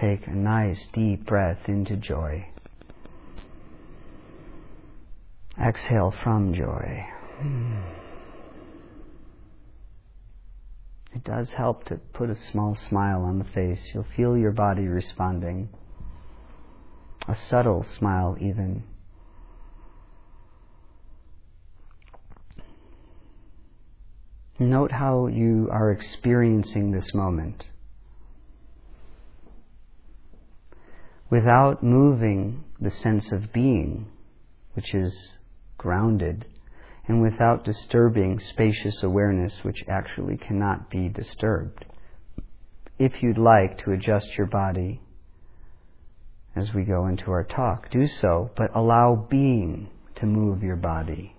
take a nice deep breath into joy. Exhale from joy. Hmm. It does help to put a small smile on the face. You'll feel your body responding. A subtle smile, even. Note how you are experiencing this moment. Without moving the sense of being, which is grounded, and without disturbing spacious awareness, which actually cannot be disturbed. If you'd like to adjust your body as we go into our talk, do so, but allow being to move your body.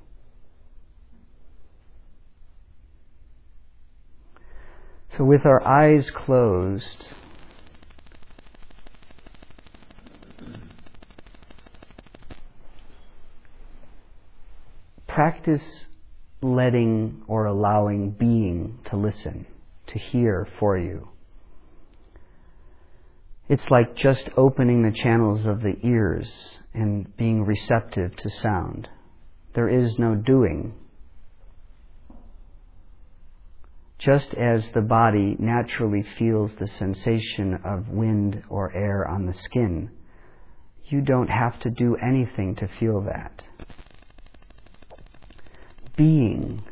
So, with our eyes closed, practice letting or allowing being to listen, to hear for you. It's like just opening the channels of the ears and being receptive to sound. There is no doing. Just as the body naturally feels the sensation of wind or air on the skin, you don't have to do anything to feel that. Being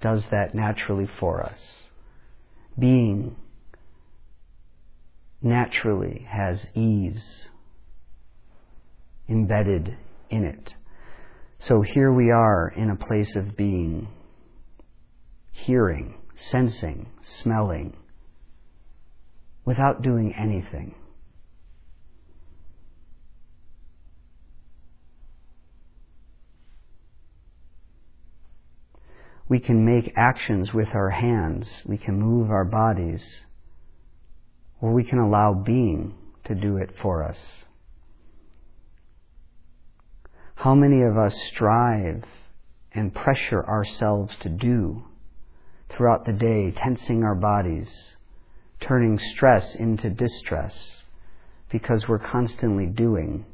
does that naturally for us. Being naturally has ease embedded in it. So here we are in a place of being, hearing sensing, smelling, without doing anything. We can make actions with our hands, we can move our bodies, or we can allow being to do it for us. How many of us strive and pressure ourselves to do throughout the day, tensing our bodies, turning stress into distress because we're constantly doing.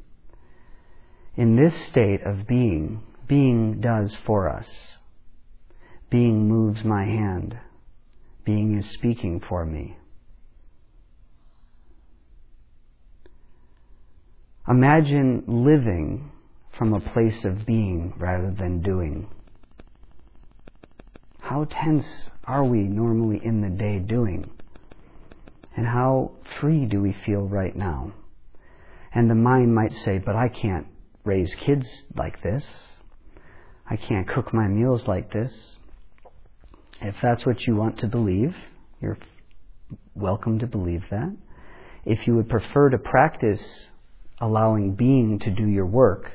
In this state of being, being does for us. Being moves my hand. Being is speaking for me. Imagine living from a place of being rather than doing. How tense are we normally in the day doing? And how free do we feel right now? And the mind might say, but I can't raise kids like this. I can't cook my meals like this. If that's what you want to believe, you're welcome to believe that. If you would prefer to practice allowing being to do your work,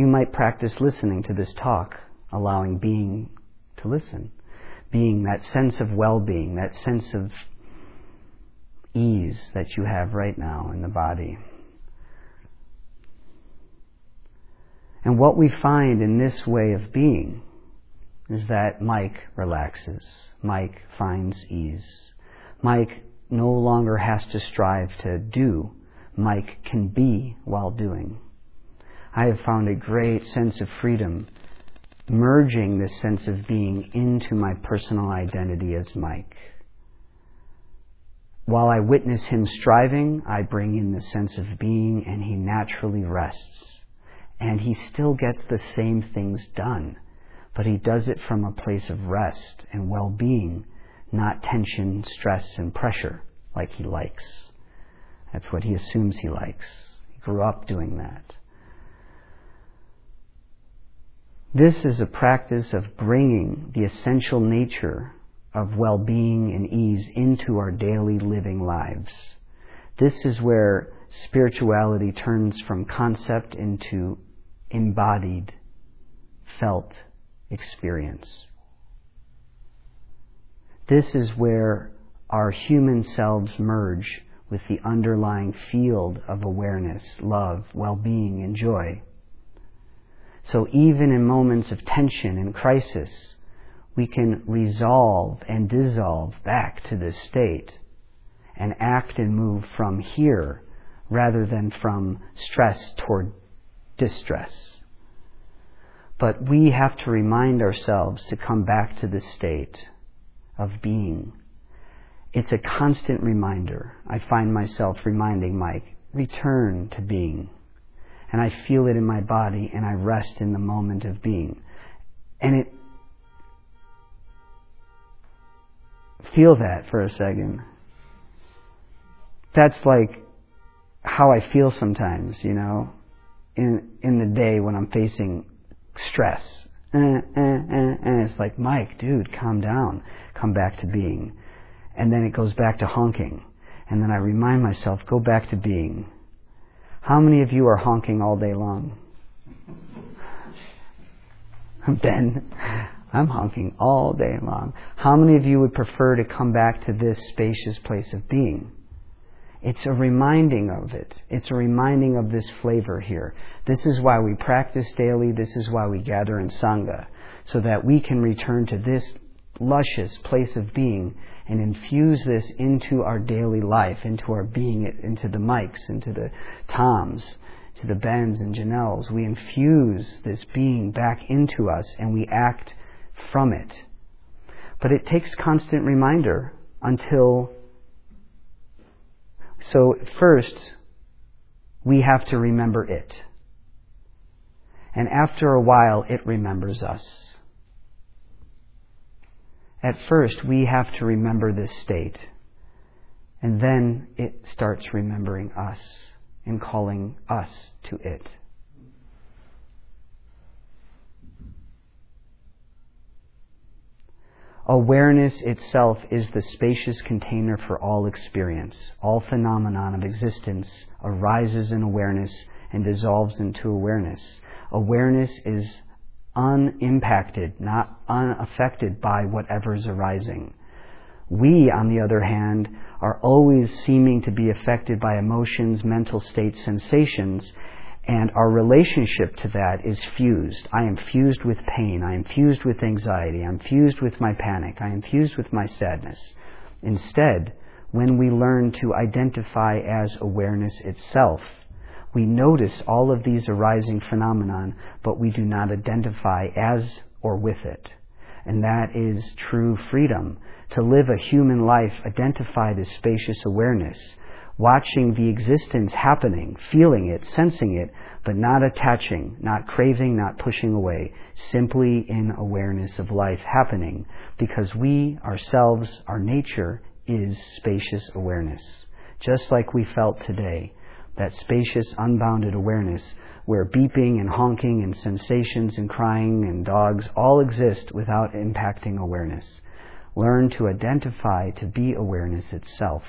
You might practice listening to this talk, allowing being to listen. Being that sense of well being, that sense of ease that you have right now in the body. And what we find in this way of being is that Mike relaxes. Mike finds ease. Mike no longer has to strive to do. Mike can be while doing. I have found a great sense of freedom merging this sense of being into my personal identity as Mike. While I witness him striving, I bring in the sense of being and he naturally rests. And he still gets the same things done, but he does it from a place of rest and well being, not tension, stress, and pressure like he likes. That's what he assumes he likes. He grew up doing that. This is a practice of bringing the essential nature of well being and ease into our daily living lives. This is where spirituality turns from concept into embodied, felt experience. This is where our human selves merge with the underlying field of awareness, love, well being, and joy. So even in moments of tension and crisis, we can resolve and dissolve back to this state and act and move from here rather than from stress toward distress. But we have to remind ourselves to come back to this state of being. It's a constant reminder. I find myself reminding Mike, return to being. And I feel it in my body and I rest in the moment of being. And it, feel that for a second. That's like how I feel sometimes, you know, in in the day when I'm facing stress. Eh, eh, eh, and it's like, Mike, dude, calm down. Come back to being. And then it goes back to honking. And then I remind myself, go back to being. How many of you are honking all day long? Ben, I'm honking all day long. How many of you would prefer to come back to this spacious place of being? It's a reminding of it. It's a reminding of this flavor here. This is why we practice daily. This is why we gather in Sangha. So that we can return to this luscious place of being and infuse this into our daily life, into our being, into the mics, into the toms, to the Bens and Janelles. We infuse this being back into us and we act from it. But it takes constant reminder until so first, we have to remember it. And after a while, it remembers us. At first, we have to remember this state. And then it starts remembering us and calling us to it. Awareness itself is the spacious container for all experience. All phenomenon of existence arises in awareness and dissolves into awareness. Awareness is unimpacted, not unaffected by whatever is arising. We, on the other hand, are always seeming to be affected by emotions, mental states, sensations, and our relationship to that is fused. I am fused with pain. I am fused with anxiety. I'm fused with my panic. I am fused with my sadness. Instead, when we learn to identify as awareness itself, we notice all of these arising phenomenon, but we do not identify as or with it. And that is true freedom. To live a human life identified as spacious awareness watching the existence happening, feeling it, sensing it, but not attaching, not craving, not pushing away, simply in awareness of life happening, because we ourselves, our nature, is spacious awareness. Just like we felt today, that spacious, unbounded awareness where beeping and honking and sensations and crying and dogs all exist without impacting awareness. Learn to identify to be awareness itself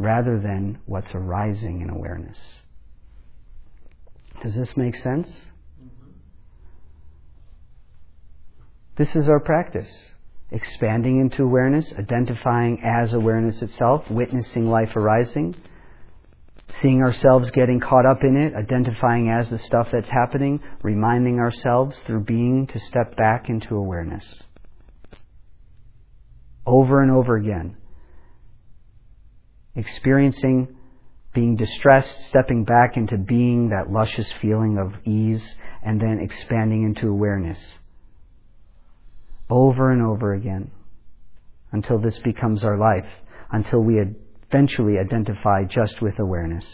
rather than what's arising in awareness. Does this make sense? Mm-hmm. This is our practice. Expanding into awareness, identifying as awareness itself, witnessing life arising, seeing ourselves getting caught up in it, identifying as the stuff that's happening, reminding ourselves through being to step back into awareness. Over and over again experiencing being distressed, stepping back into being that luscious feeling of ease, and then expanding into awareness. Over and over again until this becomes our life, until we eventually identify just with awareness.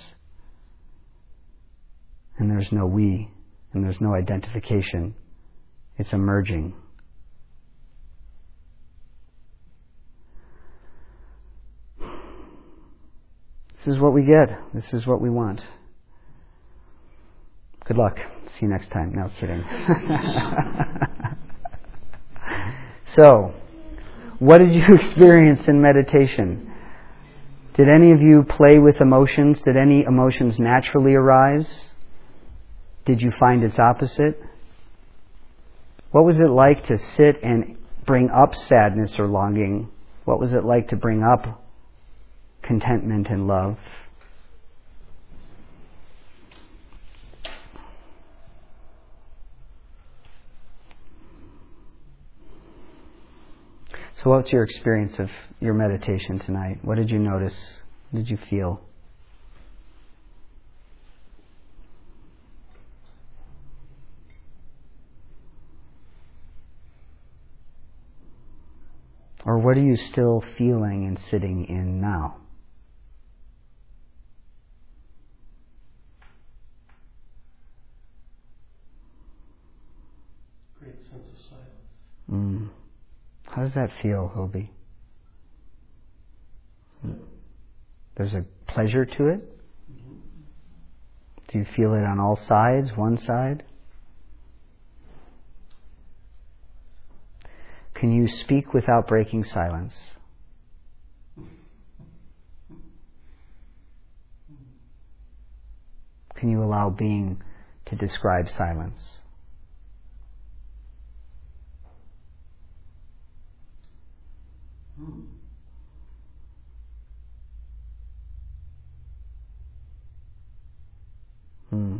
And there's no we, and there's no identification. It's emerging. This is what we get. This is what we want. Good luck. See you next time. No, kidding. so, what did you experience in meditation? Did any of you play with emotions? Did any emotions naturally arise? Did you find its opposite? What was it like to sit and bring up sadness or longing? What was it like to bring up contentment and love. So, what's your experience of your meditation tonight? What did you notice? What did you feel? Or what are you still feeling and sitting in now? Great sense of silence. Mm. How does that feel, Hobie? There's a pleasure to it? Do you feel it on all sides, one side? Can you speak without breaking silence? Can you allow being to describe silence? Hmm. Hmm.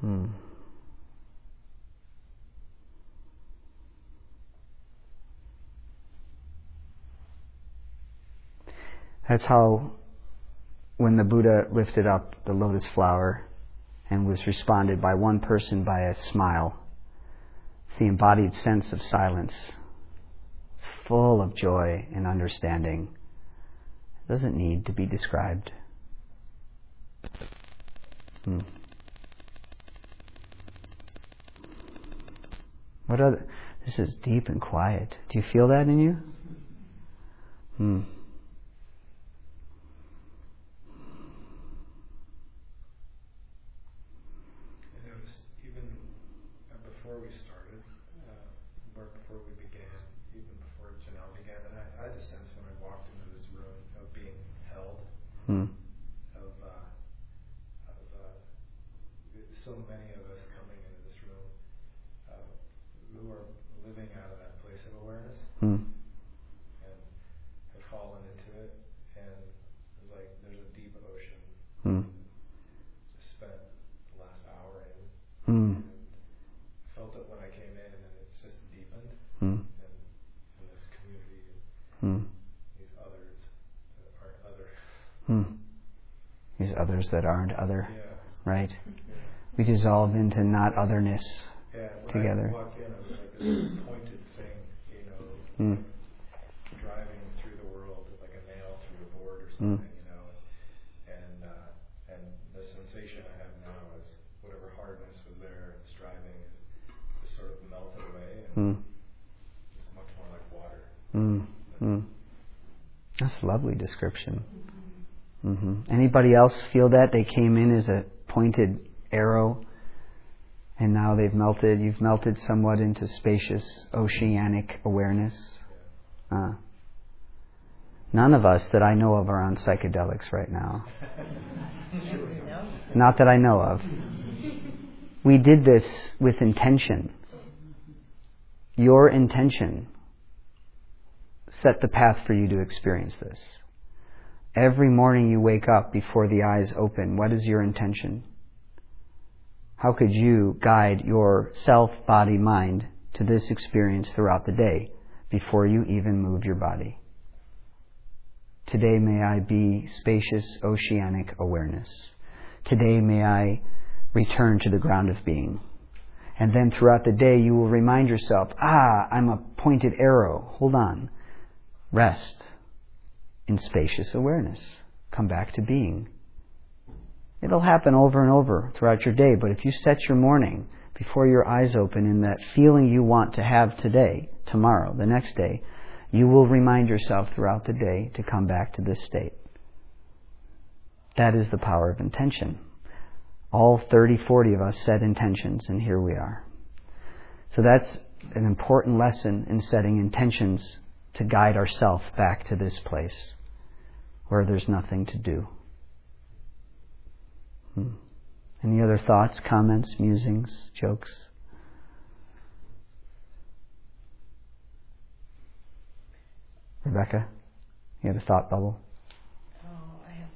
Hmm. That's how, when the Buddha lifted up the lotus flower and was responded by one person by a smile, it's the embodied sense of silence. It's full of joy and understanding. It doesn't need to be described. Hmm. What other? This is deep and quiet. Do you feel that in you? Hmm. I noticed even uh, before we started, uh, or before we began, even before Janelle began, and I, I had a sense when I walked into this room of being held, Hmm. of, uh, of uh, so many of us coming into this room uh, who are living out of that place of awareness Hmm. and have fallen into it, and it's like there's a deep ocean. Hmm. Just spent the last hour in. Hmm. and felt it when I came in, and it's just deepened. Hmm. And, and this community, and Hmm. these others that aren't other. Hmm. These others that aren't other, Yeah. right? We dissolve into not otherness. Yeah. Together. I walked in, like thing, you know, Hmm. driving through the world like a nail through a board or Mm. something, you know. And uh, and the sensation I have now is whatever hardness was there, this driving is just sort of melted away, and Hmm. it's much more like water. Hmm. Hmm. That's a lovely description. Hmm Anybody else feel that they came in as a pointed arrow, and now they've melted? You've melted somewhat into spacious oceanic awareness. Uh, none of us that I know of are on psychedelics right now. Not that I know of. We did this with intention. Your intention set the path for you to experience this. Every morning you wake up before the eyes open, what is your intention? How could you guide your self, body, mind to this experience throughout the day before you even move your body? Today may I be spacious oceanic awareness. Today may I return to the ground of being. And then throughout the day you will remind yourself, ah, I'm a pointed arrow. Hold on. Rest in spacious awareness. Come back to being. It'll happen over and over throughout your day, but if you set your morning before your eyes open in that feeling you want to have today, tomorrow, the next day, you will remind yourself throughout the day to come back to this state. That is the power of intention. All 30, 40 of us set intentions, and here we are. So that's an important lesson in setting intentions to guide ourselves back to this place where there's nothing to do. Hmm. Any other thoughts, comments, musings, jokes? Rebecca, you have a thought bubble? Oh, I have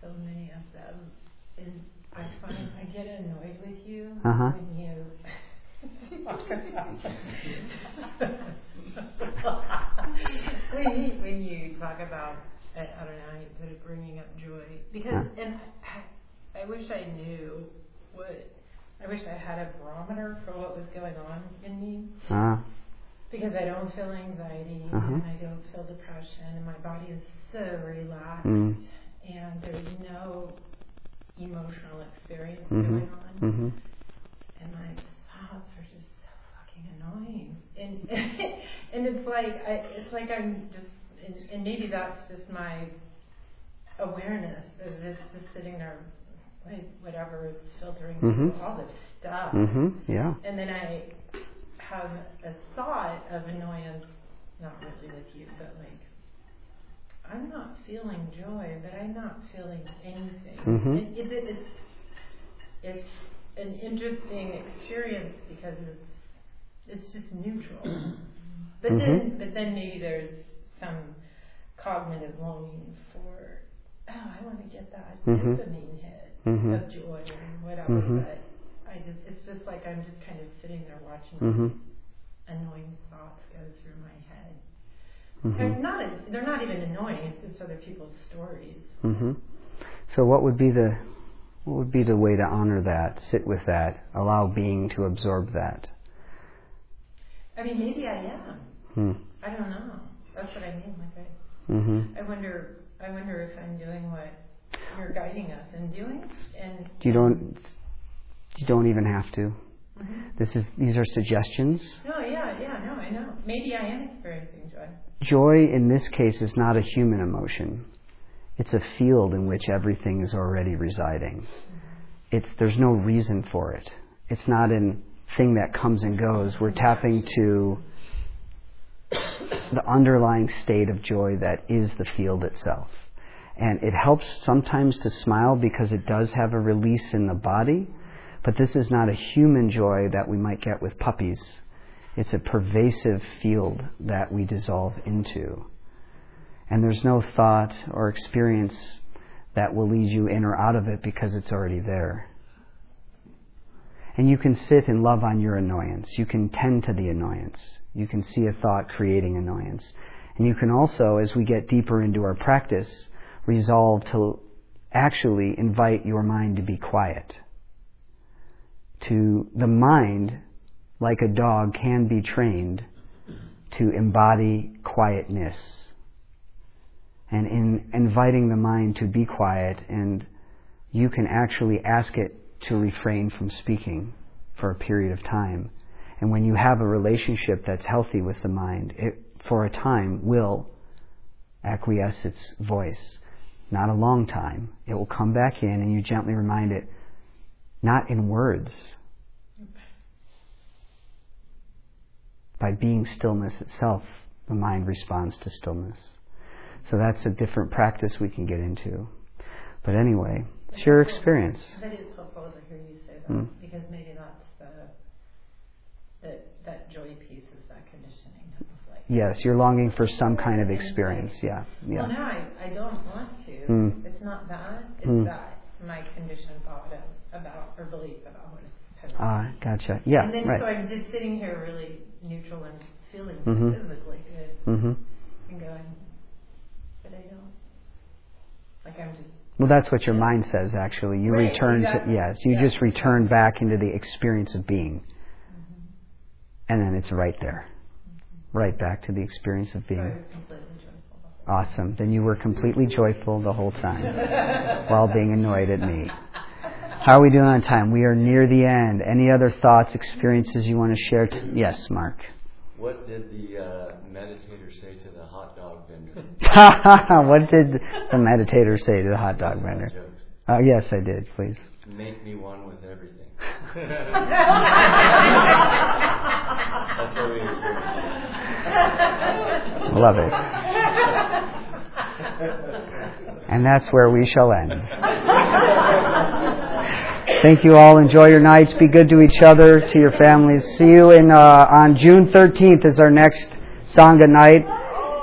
so many of them. And I find I get annoyed with you Uh-huh. when you when when you talk about I, I don't know how you put it, bringing up joy. Because Huh. and I, I wish I knew what I wish I had a barometer for what was going on in me. Ah, because I don't feel anxiety Uh-huh. and I don't feel depression and my body is so relaxed Mm. and there's no emotional experience mhm, going on. Mhm, and my thoughts are just so fucking annoying and and it's like I it's like I'm just and, and maybe that's just my awareness of this just sitting there like whatever it's filtering Mhm. all this stuff mm-hmm. yeah. and then I have a thought of annoyance, not really with you, but like, I'm not feeling joy, but I'm not feeling anything. Mhm. It, it, it, it's it's an interesting experience because it's it's just neutral. But then Mhm. but then maybe there's some cognitive longing for oh I want to get that Mhm. dopamine hit Mhm. of joy or whatever. Mhm. But I just it's just like I'm just kind of sitting there watching Mhm. these annoying thoughts go through my head. They're Mhm. not they're not even annoying. It's just other people's stories. So what would be the what would be the way to honor that, sit with that, allow being to absorb that? I mean, maybe I am. Hmm. I don't know. That's what I mean. Like I, Mhm. I wonder. I wonder if I'm doing what you're guiding us in doing. And You don't you don't even have to. Mhm. This is these are suggestions. No, yeah, yeah, no, I know. Maybe I am experiencing joy. Joy in this case is not a human emotion. It's a field in which everything is already residing. It's there's no reason for it. It's not a thing that comes and goes. We're tapping to the underlying state of joy that is the field itself. And it helps sometimes to smile because it does have a release in the body, but this is not a human joy that we might get with puppies. It's a pervasive field that we dissolve into. And there's no thought or experience that will lead you in or out of it because it's already there. And you can sit and love on your annoyance. You can tend to the annoyance. You can see a thought creating annoyance. And you can also, as we get deeper into our practice, resolve to actually invite your mind to be quiet. To the mind, like a dog, can be trained to embody quietness. And in inviting the mind to be quiet, and you can actually ask it to refrain from speaking for a period of time. And when you have a relationship that's healthy with the mind, it, for a time, will acquiesce its voice. Not a long time. It will come back in, and you gently remind it, not in words, by being stillness itself, the mind responds to stillness. So that's a different practice we can get into. But anyway, it's your experience. That is helpful to hear you say that Mm. because maybe that's the that that joy piece is that conditioning. Like Yes, you're longing for some kind of experience. Yeah, Well, no, I, I don't want to. Mm. It's not that. It's Mm. that my conditioned thought of, about or belief about what it's supposed to Ah, gotcha. Yeah, and then so. I'm just sitting here really neutral and feeling Mhm. physically good hmm and going, but I don't. Like I'm just. Well, that's what your mind says. Actually, you Right, return exactly. to yes. You Yeah. just return back into the experience of being, Mm-hmm. and then it's right there, right back to the experience of being. was completely joyful. Awesome. Then you were completely joyful the whole time while being annoyed at me. How are we doing on time? We are near the end. Any other thoughts, experiences you want to share? T- yes, Mark. What did the uh, meditator say to the hot dog vendor? what did the meditator say to the hot dog vendor? Uh, yes, I did. Please. Make me one with everything. That's what we. Love it. And that's where we shall end. Thank you all. Enjoy your nights. Be good to each other, to your families. See you in uh, on June 13th is our next Sangha night.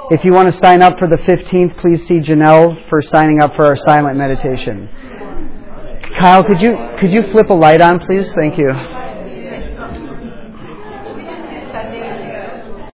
If you want to sign up for the 15th, please see Janelle for signing up for our silent meditation. Kyle, could you could you flip a light on, please? Thank you.